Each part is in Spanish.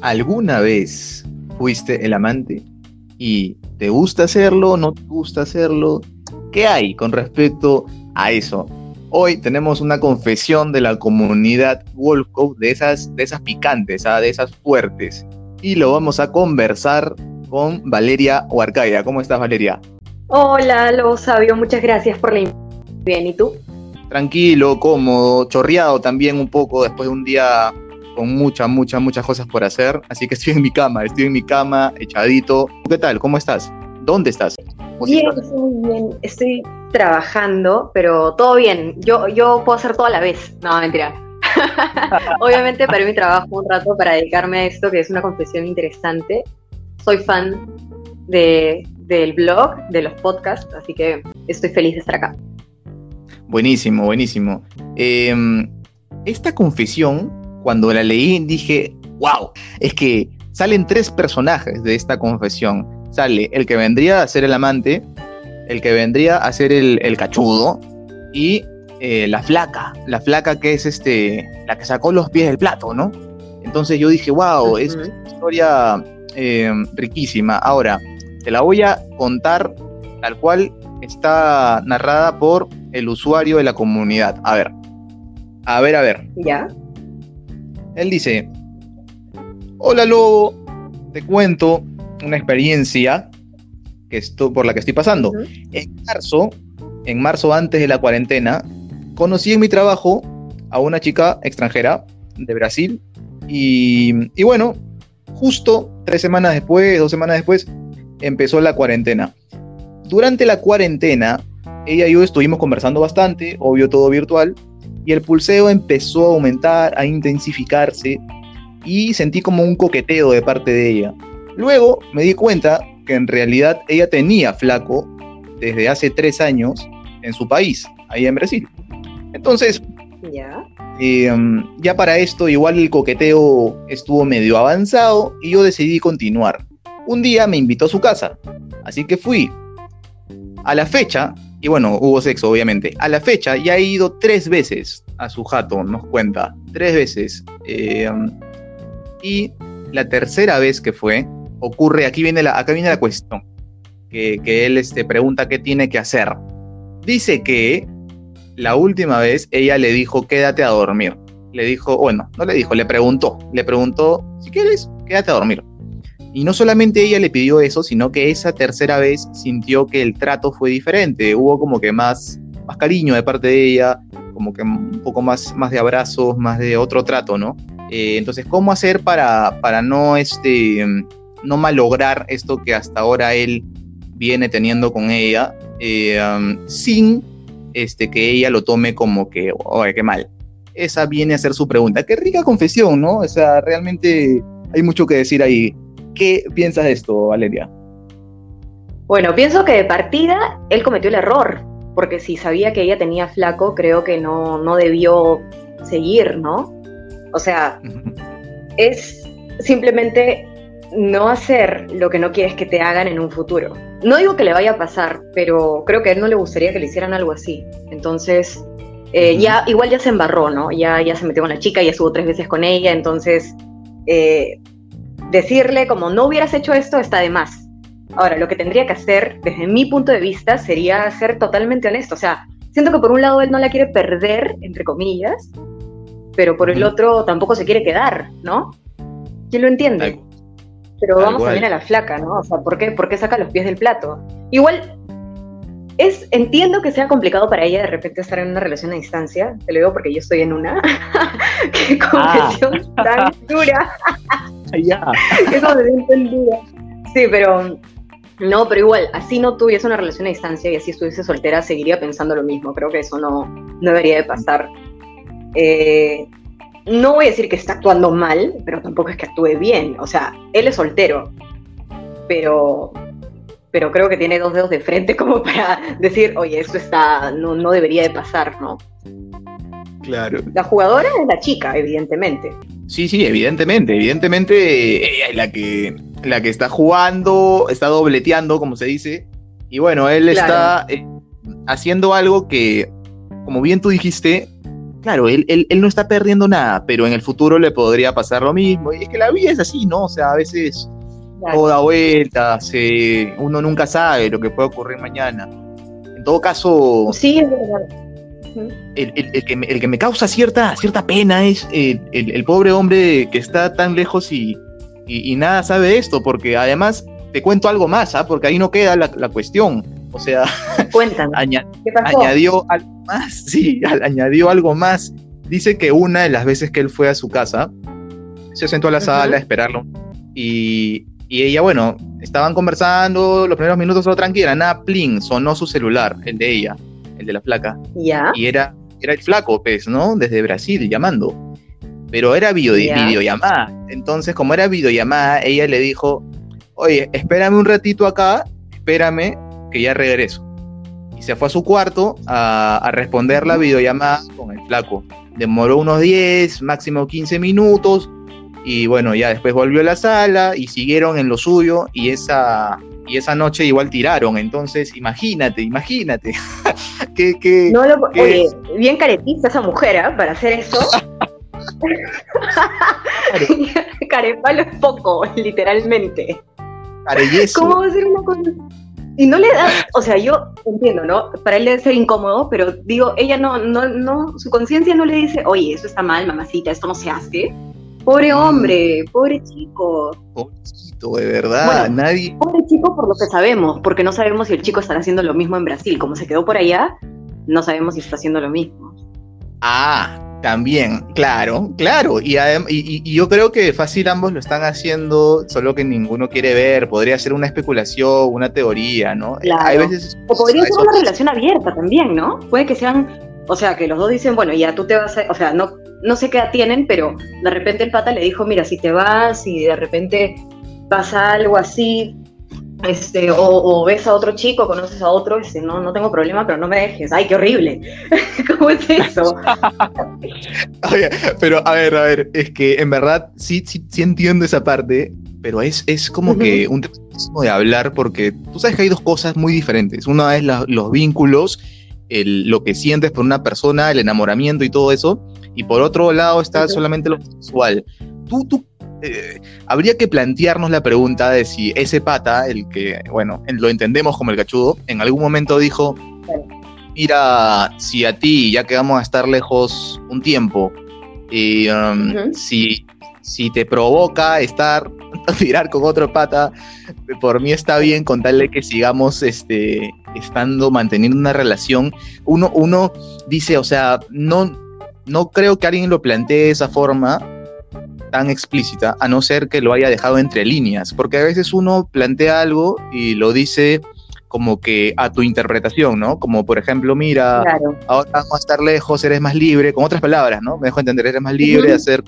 ¿alguna vez fuiste el amante? ¿Y te gusta hacerlo? ¿No te gusta hacerlo? ¿Qué hay con respecto a eso? Hoy tenemos una confesión de la comunidad Wolfco, de esas, de esas picantes, ¿ah? de esas fuertes. Y lo vamos a conversar con Valeria Huarcaya. ¿Cómo estás, Valeria? Hola, Lobo Sabio, muchas gracias por la invitación. Bien, ¿y tú? Tranquilo, cómodo, chorreado también un poco después de un día con muchas, muchas, muchas cosas por hacer. Así que estoy en mi cama, estoy en mi cama, echadito. ¿Qué tal? ¿Cómo estás? ¿Dónde estás? Bien, muy bien. Estoy trabajando, pero todo bien. Yo, yo puedo hacer todo a la vez. No, mentira. Obviamente paré mi trabajo un rato para dedicarme a esto, que es una confesión interesante. Soy fan de, del blog, de los podcasts, así que estoy feliz de estar acá. Buenísimo, buenísimo. Em, esta confesión, cuando la leí, dije, wow, es que salen tres personajes de esta confesión. Sale el que vendría a ser el amante, el que vendría a ser el, cachudo y eh, la flaca, la flaca que es este, la que sacó los pies del plato, ¿no? Entonces yo dije, wow, es una historia em, riquísima. Ahora, te la voy a contar tal cual está narrada por el usuario de la comunidad. A ver, a ver, a ver. ¿Ya? Él dice, hola Lobo, te cuento una experiencia que estoy, por la que estoy pasando. En marzo, en marzo antes de la cuarentena, conocí en mi trabajo a una chica extranjera de Brasil y, y bueno, justo tres semanas después, dos semanas después, empezó la cuarentena. Durante la cuarentena, ella y yo estuvimos conversando bastante, obvio todo virtual, y el pulseo empezó a aumentar, a intensificarse, y sentí como un coqueteo de parte de ella. Luego me di cuenta que en realidad ella tenía flaco desde hace tres años en su país, ahí en Brasil. Entonces, ya. Em, ya para esto igual el coqueteo estuvo medio avanzado y yo decidí continuar. Un día me invitó a su casa, así que fui. A la fecha, y bueno, hubo sexo, obviamente. A la fecha ya he ido tres veces a su jato, nos cuenta. Tres veces. Eh, y la tercera vez que fue, ocurre, aquí viene la, acá viene la cuestión. Que, que él este, pregunta qué tiene que hacer. Dice que la última vez ella le dijo, quédate a dormir. Le dijo, bueno, no le dijo, le preguntó. Le preguntó, si quieres, quédate a dormir. Y no solamente ella le pidió eso, sino que esa tercera vez sintió que el trato fue diferente. Hubo como que más, más cariño de parte de ella, como que un poco más, más de abrazos, más de otro trato, ¿no? Eh, entonces, ¿cómo hacer para, para no, este, no malograr esto que hasta ahora él viene teniendo con ella, eh, um, sin este, que ella lo tome como que, oye, qué mal? Esa viene a ser su pregunta. Qué rica confesión, ¿no? O sea, realmente hay mucho que decir ahí. ¿Qué piensas de esto, Valeria? Bueno, pienso que de partida él cometió el error, porque si sabía que ella tenía flaco, creo que no, no debió seguir, ¿no? O sea, es simplemente no hacer lo que no quieres que te hagan en un futuro. No digo que le vaya a pasar, pero creo que a él no le gustaría que le hicieran algo así. Entonces, eh, ya igual ya se embarró, ¿no? Ya, ya se metió con la chica, ya estuvo tres veces con ella, entonces eh, decirle como no hubieras hecho esto está de más. Ahora, lo que tendría que hacer, desde mi punto de vista, sería ser totalmente honesto. O sea, siento que por un lado él no la quiere perder, entre comillas, pero por el otro tampoco se quiere quedar, ¿no? ¿Quién lo entiende? pero vamos también a la flaca, ¿no? O sea, ¿por qué, ¿por qué saca los pies del plato? Igual, es, entiendo que sea complicado para ella de repente estar en una relación a distancia, te lo digo porque yo estoy en una. ¡Qué confesión ah. tan dura! ya. Eso me entendida. Sí, pero no, pero igual, así no tuviese una relación a distancia y así estuviese soltera, seguiría pensando lo mismo. Creo que eso no, no debería de pasar. Eh, no voy a decir que está actuando mal, pero tampoco es que actúe bien. O sea, él es soltero, pero, pero creo que tiene dos dedos de frente como para decir, oye, esto está, no, no debería de pasar, ¿no? Claro. La jugadora es la chica, evidentemente. Sí, sí, evidentemente, evidentemente ella es la que, la que está jugando, está dobleteando, como se dice, y bueno, él está eh, haciendo algo que, como bien tú dijiste, claro, él, él, él, no está perdiendo nada, pero en el futuro le podría pasar lo mismo. Y es que la vida es así, ¿no? O sea, a veces todo da vueltas, eh, uno nunca sabe lo que puede ocurrir mañana. En todo caso... Sí, es verdad. El, el, el, que me, el, que me, causa cierta, cierta pena es el, pobre hombre que está tan lejos y, y, y, nada sabe de esto, porque además te cuento algo más, ¿ah? porque ahí no queda la, la cuestión. O sea, añad, añadió algo más, sí, añadió algo más. Dice que una de las veces que él fue a su casa, se sentó a la uh -huh. sala a esperarlo y, y, ella, bueno, estaban conversando los primeros minutos todo tranquila, nada, plin, sonó su celular, el de ella, el de la flaca. ¿Ya? Y era, era el flaco, pues, ¿no? Desde Brasil llamando. Pero era video, ¿Ya? videollamada. Entonces, como era videollamada, ella le dijo, oye, espérame un ratito acá, espérame, que ya regreso. Y se fue a su cuarto a, a, responder la videollamada con el flaco. Demoró unos 10, máximo 15 minutos. Y bueno, ya después volvió a la sala y siguieron en lo suyo. Y esa, y esa noche igual tiraron. Entonces, imagínate, imagínate. que, que, no lo, que... Oye, bien caretista esa mujer, ¿eh? Para hacer eso. Carepalo es poco, literalmente. ¿Cómo va a ser una cosa? Y no le da, o sea, yo entiendo, ¿no? Para él debe ser incómodo, pero digo, ella no, no, no, su conciencia no le dice, oye, eso está mal, mamacita, esto no se hace. Pobre hombre, mm. pobre chico. Pobrecito, de verdad, bueno, nadie. Pobre chico por lo que sabemos, porque no sabemos si el chico estará haciendo lo mismo en Brasil. Como se quedó por allá, no sabemos si está haciendo lo mismo. Ah, también, claro, claro. Y, y, y, yo creo que fácil ambos lo están haciendo, solo que ninguno quiere ver. Podría ser una especulación, una teoría, ¿no? Claro. Hay veces, o podría ser una relación abierta también, ¿no? Puede que sean, o sea, que los dos dicen, bueno, ya tú te vas a, o sea, no, no sé qué edad tienen, pero de repente el pata le dijo, mira, si te vas y de repente pasa algo así, este, o, o, ves a otro chico, conoces a otro, este, no, no tengo problema, pero no me dejes. ¡Ay, qué horrible! ¿Cómo es eso? Oye, pero a ver, a ver, es que en verdad sí, sí, sí entiendo esa parte, pero es, es como uh -huh. que un tema de hablar porque tú sabes que hay dos cosas muy diferentes. Una es la, los vínculos, el, lo que sientes por una persona, el enamoramiento y todo eso, y por otro lado está solamente lo sexual. ¿Tú, tú eh, habría que plantearnos la pregunta de si ese pata, el que, bueno, lo entendemos como el cachudo, en algún momento dijo, mira, si a ti, ya que vamos a estar lejos un tiempo, y um, uh -huh. si, si te provoca estar, mirar con otro pata, por mí está bien con tal de que sigamos este, estando, manteniendo una relación. Uno, uno dice, o sea, no, no creo que alguien lo plantee de esa forma, tan explícita, a no ser que lo haya dejado entre líneas, porque a veces uno plantea algo y lo dice como que a tu interpretación, ¿no? Como por ejemplo, mira, claro. ahora vamos a estar lejos, eres más libre, con otras palabras, ¿no? Me dejo entender, eres más libre uh -huh. de hacer,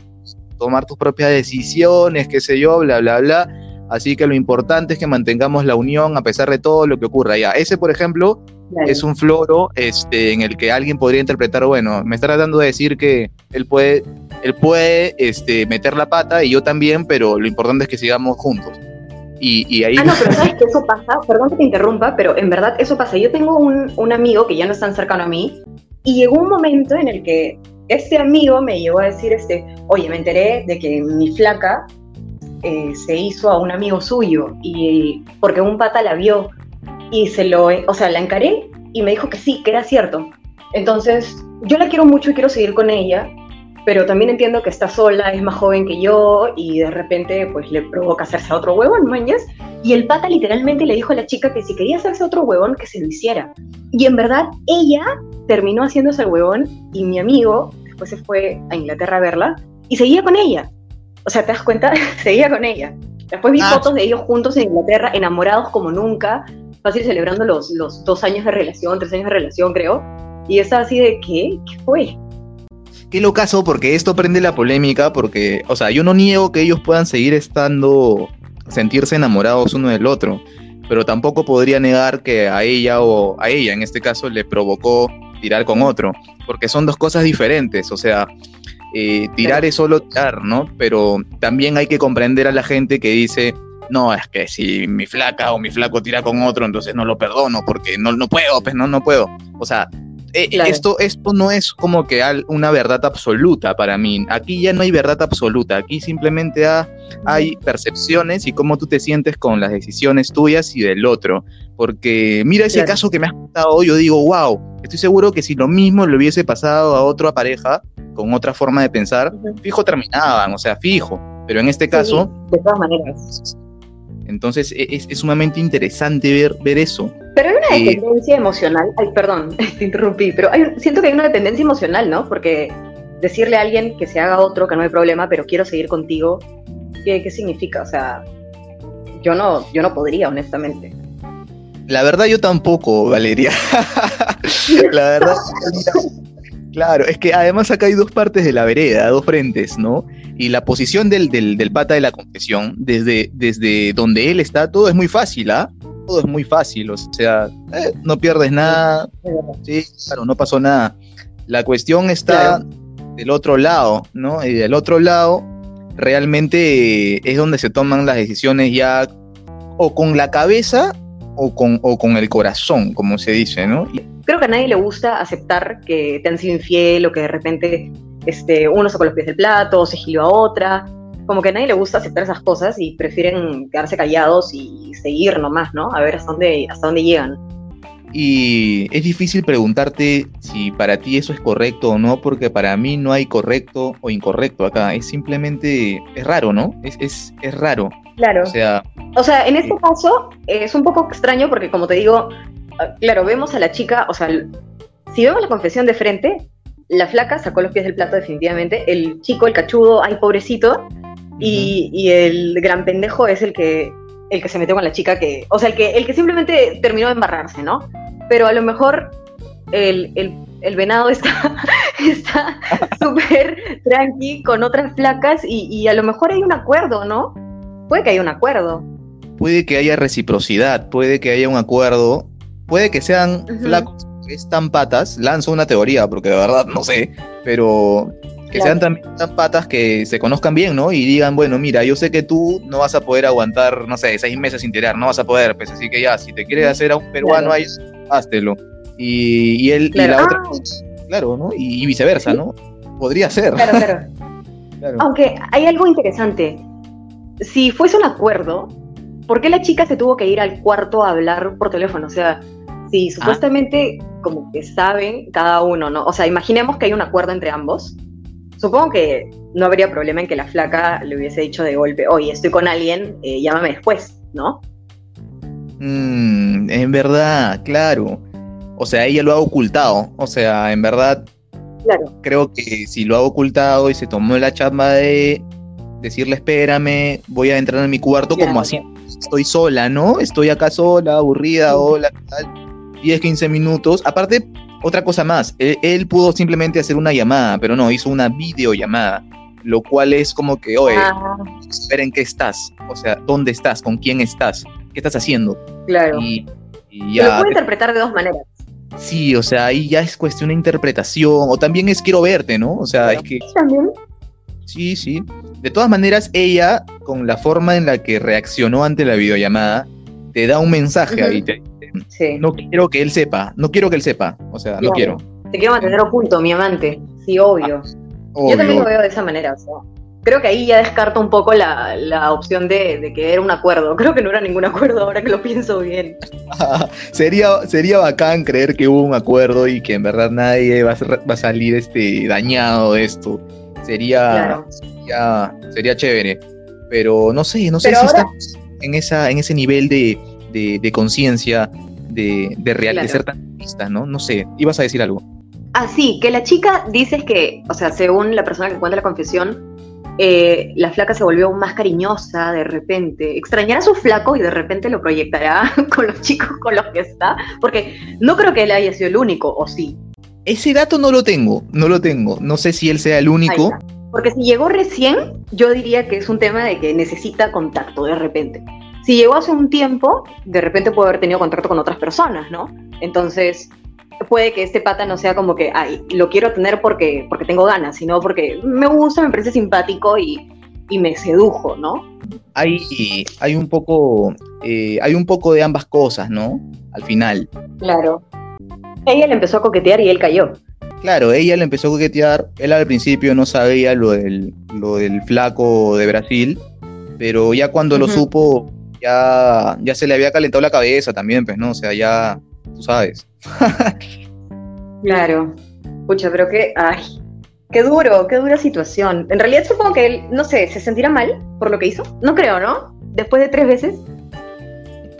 tomar tus propias decisiones, qué sé yo, bla, bla, bla. Así que lo importante es que mantengamos la unión a pesar de todo lo que ocurra. Ya, ese, por ejemplo, claro. es un floro este, en el que alguien podría interpretar, bueno, me está tratando de decir que él puede, él puede este, meter la pata y yo también, pero lo importante es que sigamos juntos. Y, y, ahí... Ah, no, pero sabes que eso pasa, perdón que te interrumpa, pero en verdad eso pasa. Yo tengo un, un amigo que ya no es tan cercano a mí y llegó un momento en el que este amigo me llegó a decir, este, oye, me enteré de que mi flaca eh, se hizo a un amigo suyo y porque un pata la vio y se lo, o sea, la encaré y me dijo que sí, que era cierto. Entonces, yo la quiero mucho y quiero seguir con ella, pero también entiendo que está sola, es más joven que yo y de repente pues le provoca hacerse a otro huevón, mañas. Y el pata literalmente le dijo a la chica que si quería hacerse otro huevón, que se lo hiciera. Y en verdad ella terminó haciéndose el huevón y mi amigo después se fue a Inglaterra a verla y seguía con ella. O sea, ¿te das cuenta? seguía con ella. Después vi ah. fotos de ellos juntos en Inglaterra, enamorados como nunca, fácil celebrando los, los dos años de relación, tres años de relación, creo. Y estaba así de, ¿qué? ¿Qué fue? Qué locazo, porque esto prende la polémica, porque, o sea, yo no niego que ellos puedan seguir estando, sentirse enamorados uno del otro, pero tampoco podría negar que a ella o a ella, en este caso, le provocó tirar con otro, porque son dos cosas diferentes, o sea, eh, tirar es solo tirar, ¿no? Pero también hay que comprender a la gente que dice, no, es que si mi flaca o mi flaco tira con otro, entonces no lo perdono, porque no, no puedo, pues no, no puedo. O sea, eh, esto, esto no es como que una verdad absoluta para mí. Aquí ya no hay verdad absoluta. Aquí simplemente hay percepciones y cómo tú te sientes con las decisiones tuyas y del otro. Porque mira ese caso que me has contado, yo digo, wow, estoy seguro que si lo mismo le hubiese pasado a otra pareja con otra forma de pensar, fijo terminaban, o sea, fijo. Pero en este caso... de todas maneras. Entonces e, es, sumamente interesante ver, ver eso. Pero hay una dependencia emocional, ay, perdón, te interrumpí, pero siento que hay una dependencia emocional, ¿no? Porque decirle a alguien que se haga otro, que no hay problema, pero quiero seguir contigo, ¿qué, qué significa? O sea, yo no, yo no podría, honestamente. La verdad yo tampoco, Valeria. la verdad, Claro, es que además acá hay dos partes de la vereda, dos frentes, ¿no? Y la posición del, del, pata de la confesión, desde, desde donde él está, todo es muy fácil, ¿ah? Todo es muy fácil, o sea, eh, no pierdes nada, sí, claro, no pasó nada. La cuestión está del otro lado, ¿no? Y del otro lado, realmente es donde se toman las decisiones ya o con la cabeza o con, o con el corazón, como se dice, ¿no? creo que a nadie le gusta aceptar que te han sido infiel o que de repente este, uno sacó los pies del plato o se gilió a otra. Como que a nadie le gusta aceptar esas cosas y prefieren quedarse callados y seguir nomás, ¿no? A ver hasta dónde, hasta dónde llegan. Y es difícil preguntarte si para ti eso es correcto o no, porque para mí no hay correcto o incorrecto acá. Es simplemente, es raro, ¿no? Es, es, es raro. Claro. O sea, o sea, en este caso es un poco extraño porque, como te digo, claro, vemos a la chica, o sea, si vemos la confesión de frente, la flaca sacó los pies del plato definitivamente, el chico, el cachudo, ay, pobrecito, y, el gran pendejo es el que, el que se metió con la chica que, o sea, el que, el que simplemente terminó de embarrarse, ¿no? Pero a lo mejor el, venado está súper tranqui con otras flacas y, y a lo mejor hay un acuerdo, ¿no? Puede que haya un acuerdo. Puede que haya reciprocidad, puede que haya un acuerdo puede que sean flacos que están patas, lanzo una teoría, porque de verdad no sé, pero que sean también tan patas que se conozcan bien, ¿no? Y digan, bueno, mira, yo sé que tú no vas a poder aguantar, no sé, seis meses sin tirar, no vas a poder, pues así que ya, si te quieres hacer a un peruano ahí, háztelo. Y, él y la otra, ah. claro, ¿no? Y, viceversa, ¿no? Podría ser. Claro, claro. Aunque hay algo interesante. Si fuese un acuerdo, ¿por qué la chica se tuvo que ir al cuarto a hablar por teléfono? O sea, Sí, ah. supuestamente como que saben cada uno, ¿no? O sea, imaginemos que hay un acuerdo entre ambos. Supongo que no habría problema en que la flaca le hubiese dicho de golpe, oye, estoy con alguien, eh, llámame después, ¿no? Mm, en verdad, claro. O sea, ella lo ha ocultado. O sea, en verdad, claro. creo que si lo ha ocultado y se tomó la chamba de decirle, espérame, voy a entrar en mi cuarto como así, estoy sola, ¿no? Estoy acá sola, aburrida, hola, ¿qué tal? 10, 15 minutos. Aparte, otra cosa más, él, pudo simplemente hacer una llamada, pero no, hizo una videollamada, lo cual es como que, oye, ah. esperen qué estás, o sea, ¿dónde estás? ¿Con quién estás? ¿Qué estás haciendo? Claro. Y, ya, lo puede interpretar de dos maneras. Sí, o sea, ahí ya es cuestión de interpretación, o también es quiero verte, ¿no? O sea, es que... También. Sí, sí. De todas maneras, ella, con la forma en la que reaccionó ante la videollamada, te da un mensaje ahí, te, no quiero que él sepa, no quiero que él sepa, o sea, no quiero. Te quiero mantener oculto, mi amante, sí, obvio. Ah, Yo también lo veo de esa manera, creo que ahí ya descarto un poco la, opción de, que era un acuerdo. Creo que no era ningún acuerdo ahora que lo pienso bien. sería, sería bacán creer que hubo un acuerdo y que en verdad nadie va a, salir este, dañado de esto. Sería, sería, chévere. Pero no sé, no sé si estamos en, esa, en ese nivel de, de, conciencia, de, de, real, ser tan ¿no? No sé, ibas a decir algo. Ah, sí, que la chica dices que, o sea, según la persona que cuenta la confesión, eh, la flaca se volvió más cariñosa de repente. Extrañará a su flaco y de repente lo proyectará con los chicos con los que está, porque no creo que él haya sido el único, ¿o sí? Ese dato no lo tengo, no lo tengo. No sé si él sea el único. Porque si llegó recién, yo diría que es un tema de que necesita contacto de repente si llegó hace un tiempo, de repente puede haber tenido contacto con otras personas, ¿no? Entonces, puede que este pata no sea como que, ay, lo quiero tener porque, porque tengo ganas, sino porque me gusta, me parece simpático y, me sedujo, ¿no? Hay, hay un poco, eh, hay un poco de ambas cosas, ¿no? Al final. Claro. Ella le empezó a coquetear y él cayó. Claro, ella le empezó a coquetear, él al principio no sabía lo del, lo del flaco de Brasil, pero ya cuando lo supo, ya, ya se le había calentado la cabeza también, pues, ¿no? O sea, ya, tú sabes. claro. Pucha, pero que, ay, qué duro, qué dura situación. En realidad supongo que él, no sé, ¿se sentirá mal por lo que hizo? No creo, ¿no? Después de tres veces.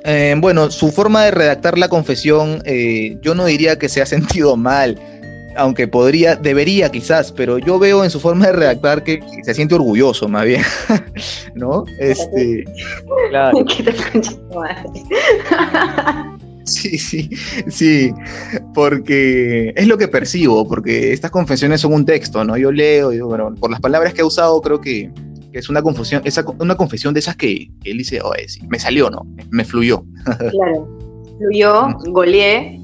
Eh, bueno, su forma de redactar la confesión, eh, yo no diría que se ha sentido mal aunque podría, debería quizás, pero yo veo en su forma de redactar que se siente orgulloso más bien, ¿no? Este, claro. Sí, sí, sí, porque es lo que percibo, porque estas confesiones son un texto, ¿no? Yo leo, y bueno, por las palabras que he usado, creo que, es una confusión, esa, una confesión de esas que, él dice, oh, sí, me salió, ¿no? Me fluyó. Claro, fluyó, goleé,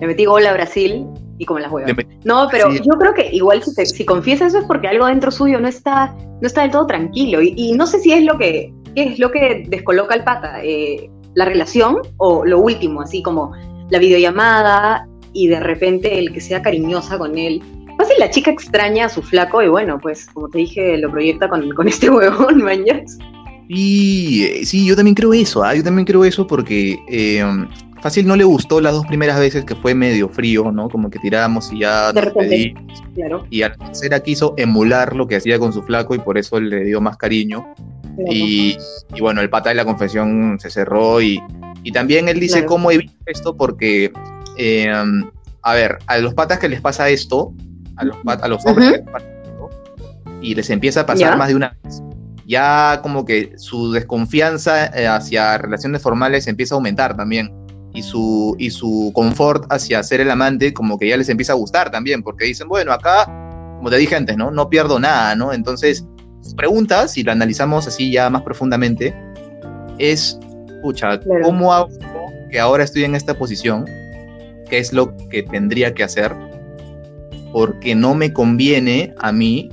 me metí gol a Brasil y como las huevas. No, pero yo creo que igual si, si, confiesa eso es porque algo dentro suyo no está, no está del todo tranquilo. Y, no sé si es lo que, es lo que descoloca al pata, eh, la relación o lo último, así como la videollamada y de repente el que sea cariñosa con él. Fácil la chica extraña a su flaco y bueno, pues como te dije, lo proyecta con, con este huevón, mañas. Y sí, yo también creo eso, ¿ah? yo también creo eso porque eh, Fácil no le gustó las dos primeras veces que fue medio frío, ¿no? Como que tirábamos y ya de claro. Y a tercera quiso emular lo que hacía con su flaco y por eso le dio más cariño. Y, bueno, el pata de la confesión se cerró y, también él dice cómo evita esto porque, em, a ver, a los patas que les pasa esto, a los, a los hombres que les pasa esto, y les empieza a pasar más de una vez, ya como que su desconfianza eh, hacia relaciones formales empieza a aumentar también y su, y su confort hacia ser el amante como que ya les empieza a gustar también, porque dicen, bueno, acá, como te dije antes, ¿no? No pierdo nada, ¿no? Entonces, preguntas, si lo analizamos así ya más profundamente, es, pucha, ¿cómo hago que ahora estoy en esta posición? ¿Qué es lo que tendría que hacer? Porque no me conviene a mí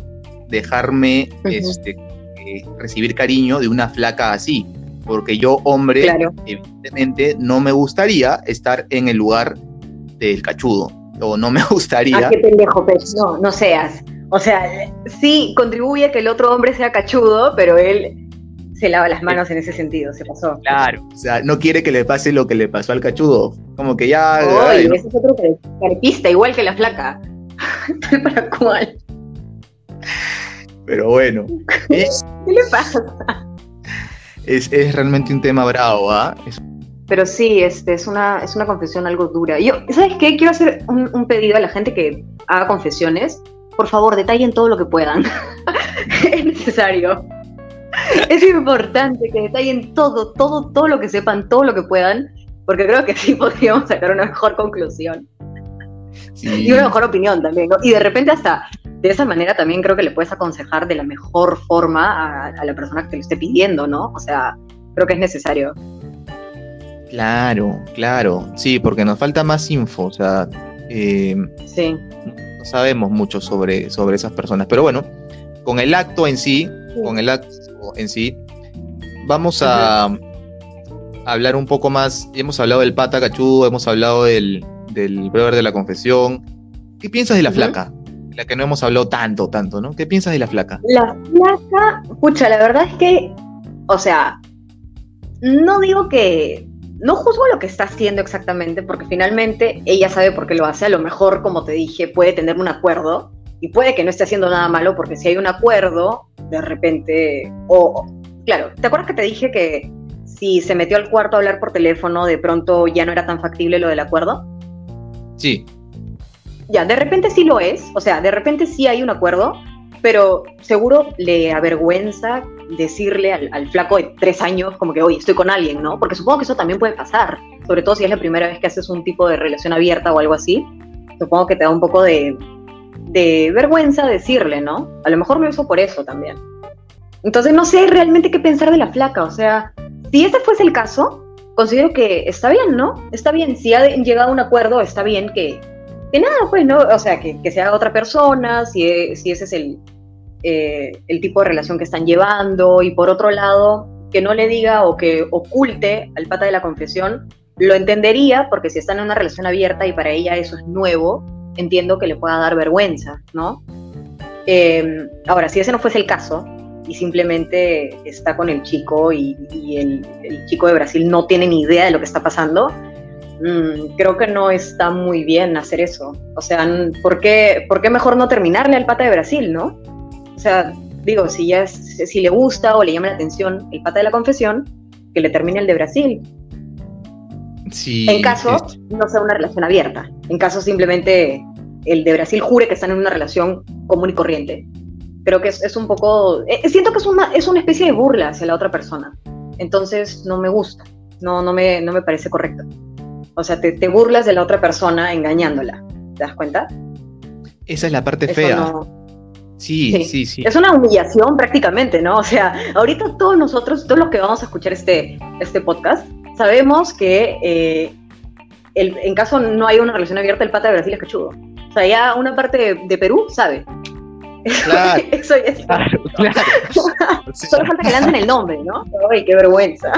dejarme este, eh, recibir cariño de una flaca así porque yo, hombre, evidentemente no me gustaría estar en el lugar del cachudo, o no me gustaría... Ah, qué pendejo, pues, no, no seas. O sea, sí contribuye a que el otro hombre sea cachudo, pero él se lava las manos en ese sentido, se pasó. Claro, o sea, no quiere que le pase lo que le pasó al cachudo, como que ya... Oye, ese es otro carpista, igual que la flaca. Tal para cual. Pero bueno. ¿Qué le pasa? Es, realmente un tema bravo, ¿ah? Pero sí, este, es, una, es una confesión algo dura. Yo, ¿sabes qué? Quiero hacer un, pedido a la gente que haga confesiones. Por favor, detallen todo lo que puedan. es necesario. Es importante que detallen todo, todo, todo lo que sepan, todo lo que puedan, porque creo que sí podríamos sacar una mejor conclusión. Y una mejor opinión también, ¿no? Y de repente hasta de esa manera también creo que le puedes aconsejar de la mejor forma a, la persona que te lo esté pidiendo, ¿no? O sea, creo que es necesario. Claro, claro, sí, porque nos falta más info, o sea, eh, sí. no sabemos mucho sobre, sobre esas personas, pero bueno, con el acto en sí, con el acto en sí, vamos a, hablar un poco más, hemos hablado del pata cachudo, hemos hablado del, del brother de la confesión, ¿qué piensas de la flaca? La que no hemos hablado tanto, tanto, ¿no? ¿Qué piensas de la flaca? La flaca, pucha, la verdad es que, o sea, no digo que, no juzgo lo que está haciendo exactamente, porque finalmente ella sabe por qué lo hace, a lo mejor, como te dije, puede tener un acuerdo, y puede que no esté haciendo nada malo, porque si hay un acuerdo, de repente, o, claro, ¿te acuerdas que te dije que si se metió al cuarto a hablar por teléfono, de pronto ya no era tan factible lo del acuerdo? Sí. Ya, de repente sí lo es, o sea, de repente sí hay un acuerdo, pero seguro le avergüenza decirle al, flaco de tres años como que, oye, estoy con alguien, ¿no? Porque supongo que eso también puede pasar, sobre todo si es la primera vez que haces un tipo de relación abierta o algo así. Supongo que te da un poco de, de vergüenza decirle, ¿no? A lo mejor lo hizo por eso también. Entonces no sé realmente qué pensar de la flaca, o sea, si ese fuese el caso, considero que está bien, ¿no? Está bien, si ha llegado a un acuerdo, está bien que, que nada, pues, ¿no? O sea, que, que sea otra persona, si, si ese es el, eh, el tipo de relación que están llevando, y por otro lado, que no le diga o que oculte al pata de la confesión lo entendería porque si están en una relación abierta y para ella eso es nuevo, entiendo que le pueda dar vergüenza, ¿no? Em, ahora, si ese no fuese el caso y simplemente está con el chico y, el, chico de Brasil no tiene ni idea de lo que está pasando, mm, creo que no está muy bien hacer eso. O sea, ¿por qué, ¿por qué mejor no terminarle al pata de Brasil, no? O sea, digo, si, ya si le gusta o le llama la atención el pata de la confesión, que le termine el de Brasil. Sí, en caso no sea una relación abierta, en caso simplemente el de Brasil jure que están en una relación común y corriente. Creo que es, un poco, eh, siento que es una, es una especie de burla hacia la otra persona. Entonces no me gusta, no, no, me, no me parece correcto. O sea, te, te burlas de la otra persona engañándola. ¿Te das cuenta? Esa es la parte fea. Sí, sí, sí, Es una humillación prácticamente, ¿no? O sea, ahorita todos nosotros, todos los que vamos a escuchar este, este podcast, sabemos que eh, el, en caso no haya una relación abierta, el pata de Brasil es cachudo. O sea, ya una parte de Perú sabe. Claro. Eso es. Claro, claro. Solo falta que lancen el nombre, ¿no? Ay, qué vergüenza.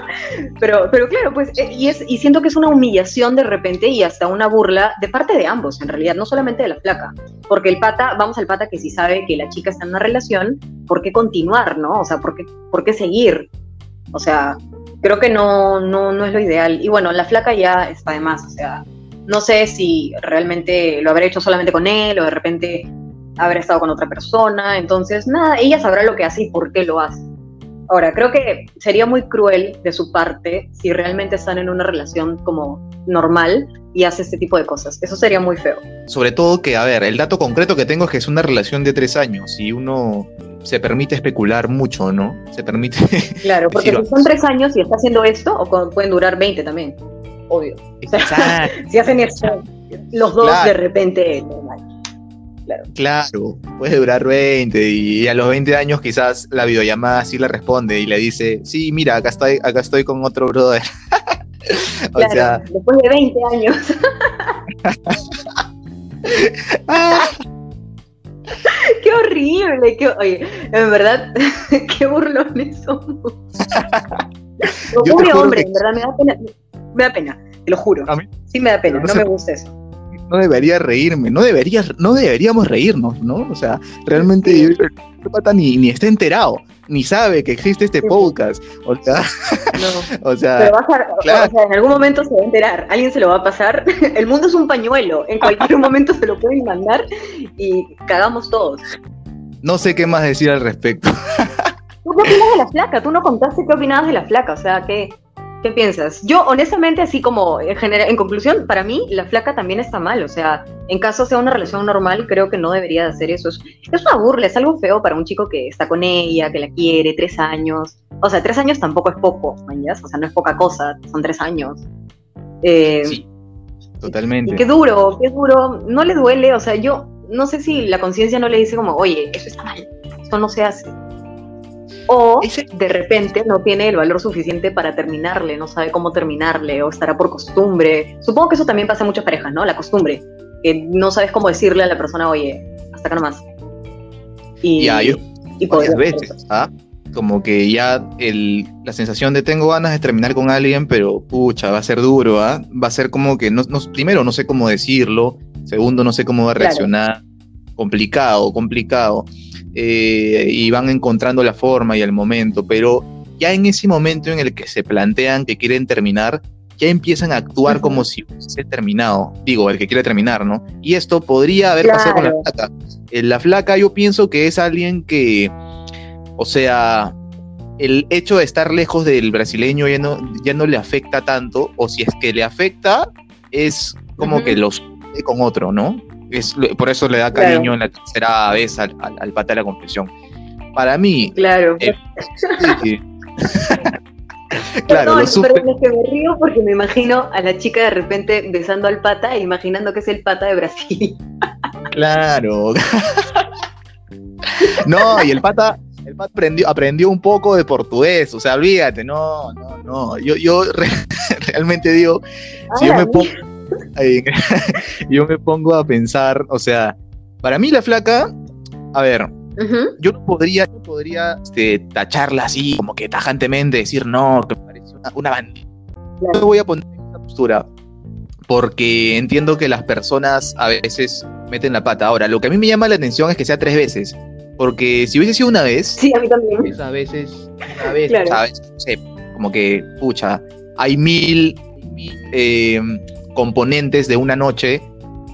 pero, pero claro, pues, eh, y, es, y siento que es una humillación de repente y hasta una burla de parte de ambos, en realidad, no solamente de la flaca. Porque el pata, vamos al pata que si sabe que la chica está en una relación, ¿por qué continuar, no? O sea, ¿por qué, por qué seguir? O sea, creo que no, no, no es lo ideal. Y bueno, la flaca ya está de más, o sea, no sé si realmente lo habrá hecho solamente con él o de repente habrá estado con otra persona. Entonces, nada, ella sabrá lo que hace y por qué lo hace. Ahora, creo que sería muy cruel de su parte si realmente están en una relación como normal y hace este tipo de cosas. Eso sería muy feo. Sobre todo que, a ver, el dato concreto que tengo es que es una relación de tres años y uno se permite especular mucho, ¿no? Se permite... Claro, porque si son tres años y está haciendo esto, o pueden durar 20 también, obvio. si hacen esto, los dos de repente, Claro. puede durar 20 y a los 20 años quizás la videollamada sí le responde y le dice, sí, mira, acá estoy, acá estoy con otro brother. o sea... Después de 20 años. qué horrible, qué, oye, en verdad, qué burlones somos. pobre hombre, en verdad me da pena, me da pena, te lo juro. Sí me da pena, no me gusta eso no debería reírme, no, debería, no deberíamos reírnos, ¿no? O sea, realmente el pata ni, ni está enterado, ni sabe que existe este podcast. O sea, o sea, Pero a, o sea, en algún momento se va a enterar, alguien se lo va a pasar. El mundo es un pañuelo, en cualquier momento se lo pueden mandar y cagamos todos. No sé qué más decir al respecto. ¿Tú qué opinas de la flaca? Tú no contaste qué opinabas de la flaca, o sea, ¿qué, ¿Qué piensas? Yo, honestamente, así como en, general, en conclusión, para mí la flaca también está mal. O sea, en caso sea una relación normal, creo que no debería de hacer eso. Es, una burla, es algo feo para un chico que está con ella, que la quiere, tres años. O sea, tres años tampoco es poco, O sea, no es poca cosa, son tres años. Eh, sí, totalmente. Y qué duro, qué duro. No le duele, o sea, yo no sé si la conciencia no le dice como, oye, eso está mal, eso no se hace o de repente no tiene el valor suficiente para terminarle, no sabe cómo terminarle, o estará por costumbre. Supongo que eso también pasa en muchas parejas, ¿no? La costumbre, que no sabes cómo decirle a la persona, oye, hasta acá nomás. Y, ya, yo, y veces, ¿ah? Como que ya el, la sensación de tengo ganas de terminar con alguien, pero pucha, va a ser duro, ¿ah? Va a ser como que, no, primero, no sé cómo decirlo, segundo, no sé cómo va a reaccionar. Complicado, complicado. Eh, y van encontrando la forma y el momento, pero ya en ese momento en el que se plantean que quieren terminar, ya empiezan a actuar como si hubiese terminado, digo, el que quiere terminar, ¿no? Y esto podría haber pasado con la flaca. Eh, la flaca yo pienso que es alguien que, o sea, el hecho de estar lejos del brasileño ya no, ya no le afecta tanto, o si es que le afecta, es como que los con otro, ¿no? Por eso le da cariño en la tercera vez al, al, pata de la confesión. Para mí. Claro. Eh, claro, Perdón, pero es que me río porque me imagino a la chica de repente besando al pata e imaginando que es el pata de Brasil. claro. no, y el pata, el pata aprendió, aprendió un poco de portugués, o sea, olvídate, no, no, no. Yo, yo realmente digo, si yo me pongo yo me pongo a pensar, o sea, para mí la flaca, a ver, yo no podría, podría este, tacharla así, como que tajantemente, decir no, que parece una, bandida. me voy a poner en esta postura porque entiendo que las personas a veces meten la pata. Ahora, lo que a mí me llama la atención es que sea tres veces. Porque si hubiese sido una vez. Sí, a mí también. Esas veces, una vez, ¿sabes? No sé, como que, pucha, hay mil, eh, componentes de una noche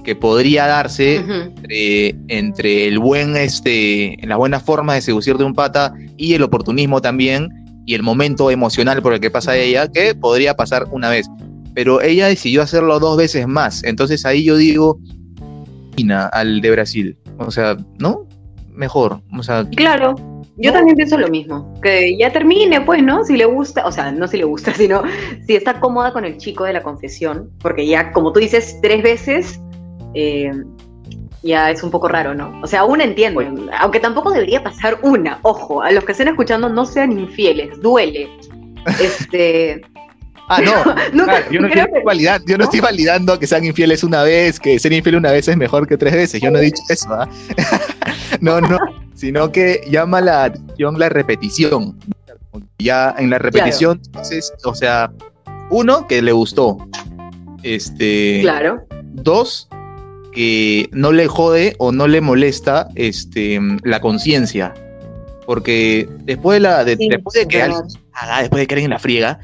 que podría darse entre, el buen, este, la buena forma de seducir de un pata y el oportunismo también y el momento emocional por el que pasa ella, que podría pasar una vez. Pero ella decidió hacerlo dos veces más. Entonces ahí yo digo, al de Brasil. O sea, ¿no? Mejor. O sea, claro. Yo también pienso lo mismo, que ya termine, pues, ¿no? Si le gusta, o sea, no si le gusta, sino si está cómoda con el chico de la confesión, porque ya, como tú dices, tres veces, eh, ya es un poco raro, ¿no? O sea, una entiende, aunque tampoco debería pasar una, ojo, a los que estén escuchando no sean infieles, duele. Este, Ah, no. yo, no yo, ¿no? estoy validando que sean infieles una vez, que ser infiel una vez es mejor que tres veces. Yo no he dicho eso. ¿ah? no, no. Sino que llama la atención la repetición. Ya en la repetición, entonces, o sea, uno, que le gustó. Este. Claro. Dos, que no le jode o no le molesta este, la conciencia. Porque después de, la, después de que alguien después de que alguien la friega,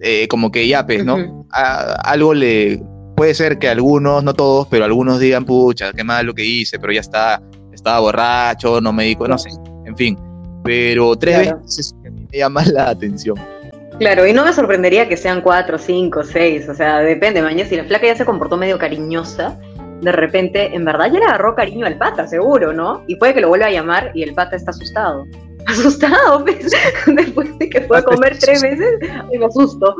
eh, como que ya, pues, ¿no? algo le. Puede ser que algunos, no todos, pero algunos digan, pucha, qué mal lo que hice, pero ya está, estaba borracho, no me dijo, no sé, en fin. Pero tres veces a mí me llama la atención. Claro, y no me sorprendería que sean cuatro, cinco, seis, o sea, depende, mañana si la flaca ya se comportó medio cariñosa, de repente, en verdad ya le agarró cariño al pata, seguro, ¿no? Y puede que lo vuelva a llamar y el pata está asustado. Asustado, pues, después de que fue a comer tres veces, me asusto.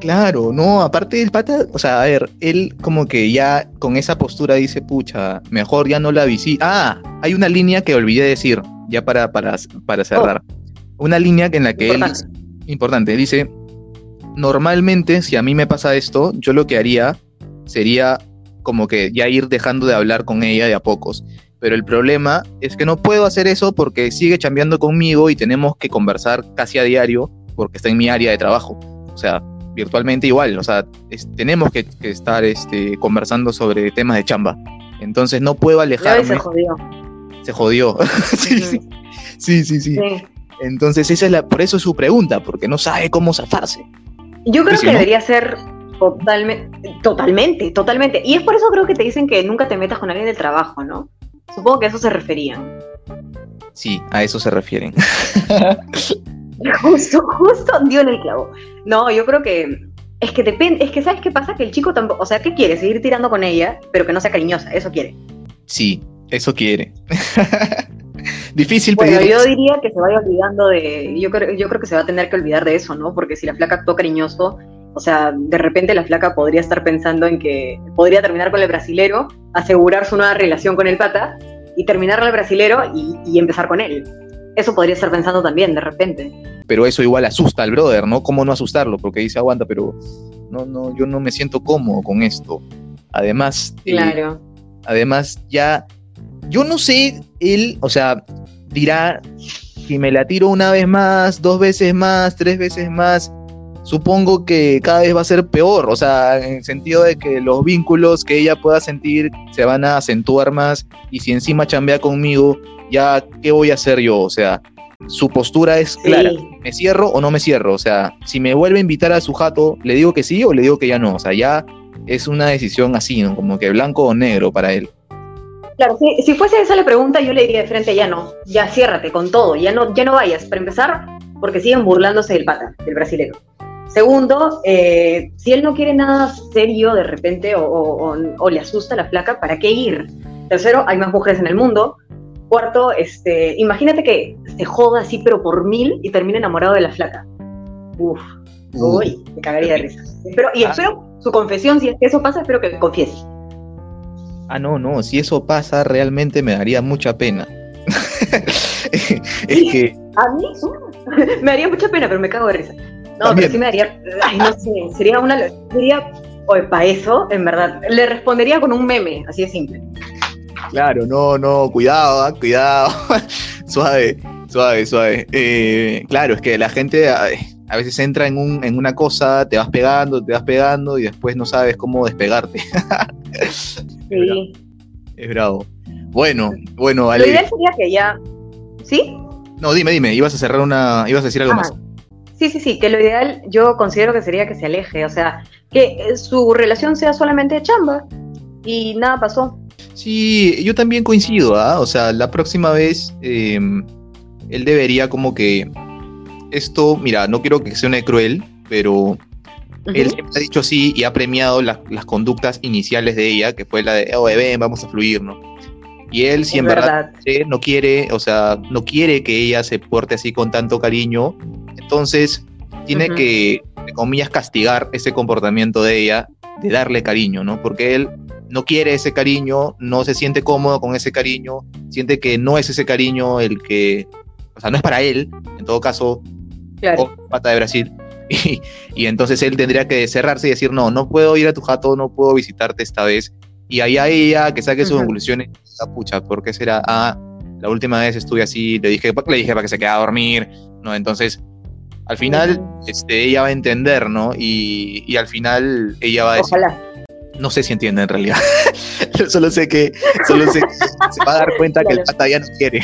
Claro, no, aparte del pata, o sea, a ver, él como que ya con esa postura dice, pucha, mejor ya no la visita. Ah, hay una línea que olvidé decir, ya para, para, para cerrar. Oh. Una línea en la que él, importante, dice, normalmente si a mí me pasa esto, yo lo que haría sería como que ya ir dejando de hablar con ella de a pocos. Pero el problema es que no puedo hacer eso porque sigue chambeando conmigo y tenemos que conversar casi a diario porque está en mi área de trabajo. O sea, virtualmente igual. O sea, tenemos que, estar este, conversando sobre temas de chamba. Entonces no puedo alejarme. se jodió. Se jodió. sí, sí, sí, sí, Entonces esa es la, por eso es su pregunta, porque no sabe cómo zafarse. Yo creo que debería ser Totalmente, totalmente, totalmente. Y es por eso creo que te dicen que nunca te metas con alguien del trabajo, ¿no? Supongo que a eso se referían. Sí, a eso se refieren. justo, justo dio en el clavo. No, yo creo que es que depende, es que sabes qué pasa que el chico tampoco, o sea, ¿qué quiere? Seguir tirando con ella, pero que no sea cariñosa, eso quiere. Sí, eso quiere. Difícil bueno, yo diría que se vaya olvidando de, yo creo, yo creo que se va a tener que olvidar de eso, ¿no? Porque si la flaca actuó cariñoso, o sea, de repente la flaca podría estar pensando en que podría terminar con el brasilero, asegurar su nueva relación con el pata y terminar al brasilero y, empezar con él. Eso podría estar pensando también, de repente. Pero eso igual asusta al brother, ¿no? ¿Cómo no asustarlo? Porque dice, aguanta, pero no, no, yo no me siento cómodo con esto. Además, eh, claro. además ya, yo no sé, él, o sea, dirá, si me la tiro una vez más, dos veces más, tres veces más, supongo que cada vez va a ser peor, o sea, en el sentido de que los vínculos que ella pueda sentir se van a acentuar más y si encima chambea conmigo, ya, ¿qué voy a hacer yo? O sea, su postura es clara, ¿me cierro o no me cierro? O sea, si me vuelve a invitar a su jato, ¿le digo que sí o le digo que ya no? O sea, ya es una decisión así, ¿no? Como que blanco o negro para él. Claro, si, si fuese esa la pregunta, yo le diría de frente, ya no, ya ciérrate con todo, ya no, ya no vayas. Para empezar, porque siguen burlándose del pata, del brasileño. Segundo, eh, si él no quiere nada serio de repente o, le asusta la flaca, ¿para qué ir? Tercero, hay más mujeres en el mundo. Cuarto, este, imagínate que se joda así, pero por mil y termina enamorado de la flaca. Uf, uy, me cagaría de risa. y ah. espero su confesión, si es que eso pasa, espero que confiese. Ah, no, no, si eso pasa, realmente me daría mucha pena. es que. A mí me daría mucha pena, pero me cago de risa. No, pero sí me daría, ay, no sé, sería una, sería, oye, para eso, en verdad, le respondería con un meme, así de simple. Claro, no, no, cuidado, ah, cuidado, suave, suave, suave. Eh, claro, es que la gente, a veces entra en, un, en una cosa, te vas pegando, te vas pegando y después no sabes cómo despegarte. sí. Es bravo. Bueno, bueno, vale. Lo ideal sería que ya. ¿Sí? No, dime, dime, ibas a cerrar una. ibas a decir algo más. Sí, sí, sí, que lo ideal yo considero que sería que se aleje, o sea, que su relación sea solamente de chamba y nada pasó. Sí, yo también coincido, ¿ah? O sea, la próxima vez em, él debería como que esto, mira, no quiero que suene cruel, pero él siempre ha dicho sí y ha premiado las conductas iniciales de ella, que fue la de, oh, ven, vamos a fluir, ¿no? Y él, si en verdad, no quiere, o sea, no quiere que ella se porte así con tanto cariño, entonces tiene que, entre comillas, castigar ese comportamiento de ella, de darle cariño, ¿no? Porque él no quiere ese cariño, no se siente cómodo con ese cariño, siente que no es ese cariño el que, o sea, no es para él, en todo caso, claro. pata de Brasil. Y, entonces él tendría que cerrarse y decir, no, no puedo ir a tu jato, no puedo visitarte esta vez. Y ahí a ella que saque sus conclusiones, pucha, ¿por qué será? Ah, la última vez estuve así, le dije, le dije para que se quede a dormir, ¿no? Entonces, al final, este, ella va a entender, ¿no? Y, al final ella va a decir. Ojalá. No sé si entiende en realidad. solo sé que, solo sé que se va a dar cuenta que el pata ya no quiere.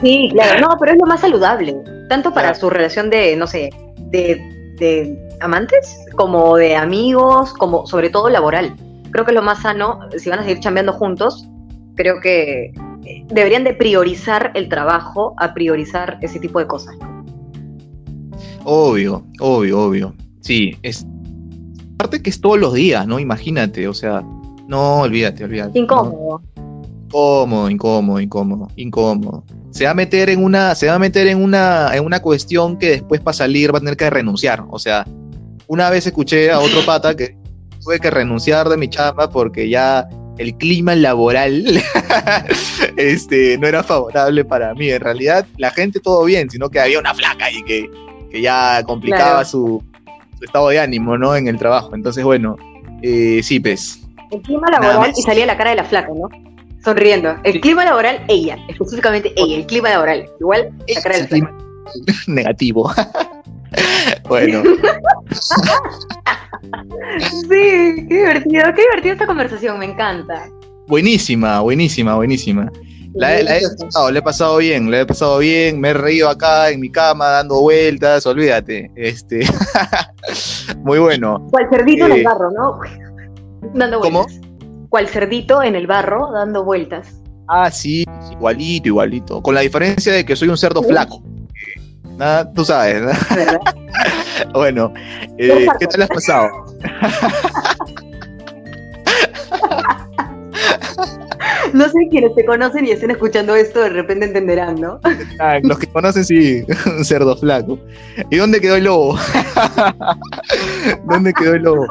sí, claro, no, pero es lo más saludable. Tanto para su relación de, no sé, de, de amantes, como de amigos, como sobre todo laboral. Creo que es lo más sano, si van a seguir chambeando juntos, creo que eh, deberían de priorizar el trabajo a priorizar ese tipo de cosas. Obvio, obvio, obvio. Sí, es. Aparte que es todos los días, ¿no? Imagínate, o sea, no, olvídate, olvídate. Incómodo. Incómodo, incómodo, incómodo, incómodo. Se va a meter en una, se va a meter en una, en una cuestión que después para salir va a tener que renunciar. O sea, una vez escuché a otro pata que tuve que renunciar de mi chamba porque ya el clima laboral este, no era favorable para mí. En realidad, la gente todo bien, sino que había una flaca ahí que que ya complicaba su, estado de ánimo, ¿no? En el trabajo. Entonces, bueno, eh, sí, pues. El clima laboral y salía la cara de la flaca, ¿no? Sonriendo. El clima laboral, ella, específicamente ella, el clima laboral. Igual, la cara de la flaca. Negativo. bueno. sí, qué divertido, qué divertida esta conversación, me encanta. Buenísima, buenísima, buenísima. La, he pasado, he pasado bien, la he pasado bien, me he reído acá en mi cama dando vueltas, olvídate. Este muy bueno. Cual cerdito en el eh, barro, ¿no? dando vueltas. ¿Cómo? Cual cerdito en el barro dando vueltas. Ah, sí, igualito, igualito. Con la diferencia de que soy un cerdo flaco. Nada, tú sabes, ¿no? bueno, eh, ¿qué tal has pasado? no sé quiénes te conocen y estén escuchando esto, de repente entenderán, ¿no? Ah, los que conocen, sí, un cerdo flaco. ¿Y dónde quedó el lobo? ¿Dónde quedó el lobo?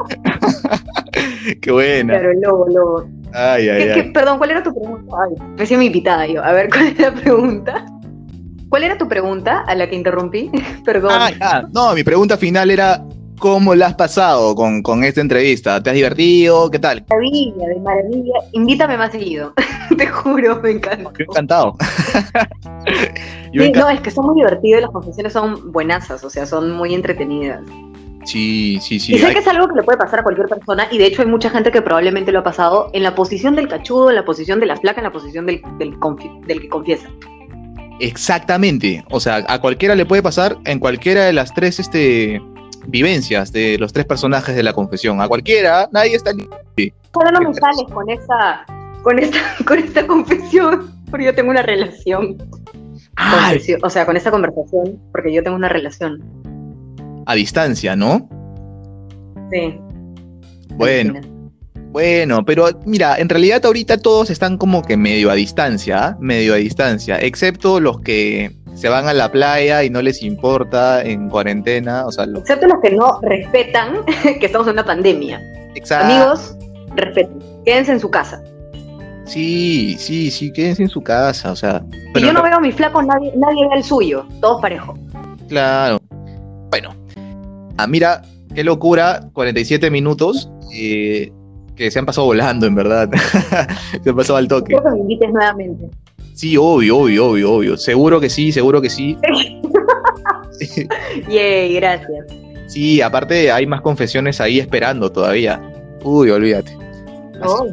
Qué buena. Claro, el lobo, lobo. Ay, ay, ay. perdón, ¿cuál era tu pregunta? Ay, recién mi invitada yo. A ver, ¿cuál era la pregunta? ¿Cuál era tu pregunta a la que interrumpí? Perdón. Ah, no, mi pregunta final era ¿Cómo la has pasado con, esta entrevista? ¿Te has divertido? ¿Qué tal? Maravilla, de maravilla. Invítame más seguido. Te juro, me encanta. Yo encantado. no, es que son muy divertidos y las confesiones son buenazas, o sea, son muy entretenidas. Sí, sí, sí. Y sé que es algo que le puede pasar a cualquier persona, y de hecho hay mucha gente que probablemente lo ha pasado en la posición del cachudo, en la posición de la flaca, en la posición del, del, del que confiesa. Exactamente. O sea, a cualquiera le puede pasar en cualquiera de las tres este, vivencias de los tres personajes de la confesión. A cualquiera, nadie está libre. Solo no me sales con esa, con esta, con esta confesión, porque yo tengo una relación. O sea, con esta conversación, porque yo tengo una relación. A distancia, ¿no? Sí. Bueno. Bueno, pero mira, en realidad ahorita todos están como que medio a distancia, medio a distancia, excepto los que se van a la playa y no les importa en cuarentena. O sea, Excepto los que no respetan que estamos en una pandemia. Exacto. Amigos, respeten. Quédense en su casa. Sí, sí, sí, quédense en su casa. O sea. Si yo no, veo a mi flaco, nadie, nadie ve el suyo. Todos parejos. Claro. Bueno. Ah, mira, qué locura. 47 minutos. Eh, que se han pasado volando, en verdad. se han pasado al toque. Quiero que me invites nuevamente. Sí, obvio, obvio, obvio, obvio. Seguro que sí, seguro que sí. Yay, gracias. Sí, aparte hay más confesiones ahí esperando todavía. Uy, olvídate. Oh,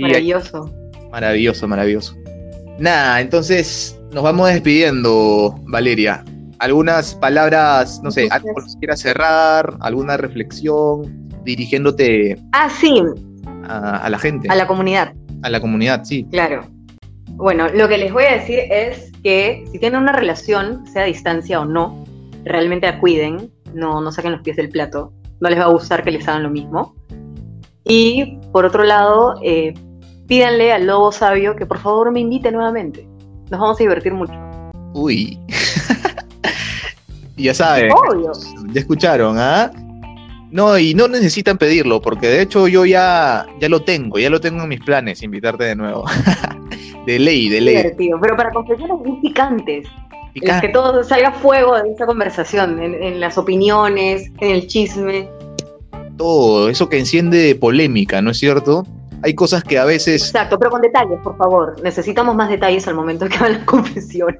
maravilloso. maravilloso, maravilloso. Nada, entonces nos vamos despidiendo, Valeria. Algunas palabras, no sé, algo que quieras cerrar, alguna reflexión, dirigiéndote ah, sí. A, la gente. A la comunidad. A la comunidad, sí. Claro. Bueno, lo que les voy a decir es que si tienen una relación, sea a distancia o no, realmente la cuiden, no, no saquen los pies del plato, no les va a gustar que les hagan lo mismo. Y por otro lado, eh, pídanle al lobo sabio que por favor me invite nuevamente. Nos vamos a divertir mucho. Uy. ya saben. Obvio. Ya escucharon, ¿ah? No, y no necesitan pedirlo, porque de hecho yo ya, ya lo tengo, ya lo tengo en mis planes, invitarte de nuevo. de ley, de ley. Divertido, pero para confesiones muy picantes. que todo salga fuego de esa conversación, en, las opiniones, en el chisme. Todo, eso que enciende polémica, ¿no es cierto? Hay cosas que a veces... Exacto, pero con detalles, por favor. Necesitamos más detalles al momento que hagan las confesiones.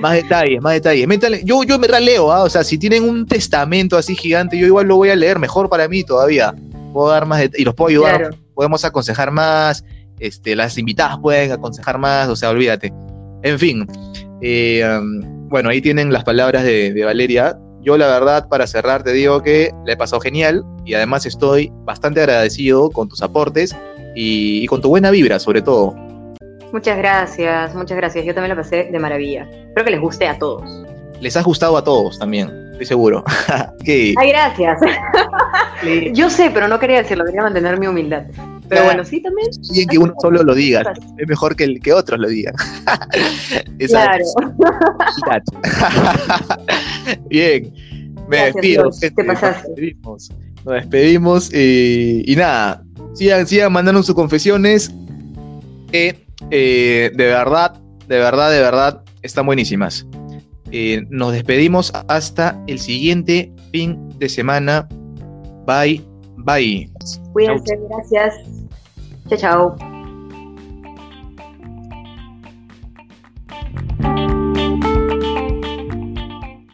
Más detalles, más detalles. Yo, yo me raleo, ¿ah? o sea, si tienen un testamento así gigante, yo igual lo voy a leer, mejor para mí todavía. Puedo dar más y los puedo ayudar, podemos aconsejar más, este, las invitadas pueden aconsejar más, o sea, olvídate. En fin, eh, um, bueno, ahí tienen las palabras de, Valeria. Yo la verdad, para cerrar, te digo que le he pasado genial y además estoy bastante agradecido con tus aportes y con tu buena vibra, sobre todo. Muchas gracias, muchas gracias. Yo también lo pasé de maravilla. Espero que les guste a todos. Les ha gustado a todos también, estoy seguro. Ay, gracias. Yo sé, pero no quería decirlo, quería mantener mi humildad. Pero bueno, sí también. Bien que uno solo lo diga, es mejor que, el, que otros lo digan. claro. Bien, me despido. te pasaste. Nos despedimos, nos despedimos y, nada, sigan, sigan mandando sus confesiones que eh, de verdad, de verdad, de verdad, están buenísimas. Eh, nos despedimos hasta el siguiente fin de semana. Bye, bye. Cuídense, gracias. Chao, chao.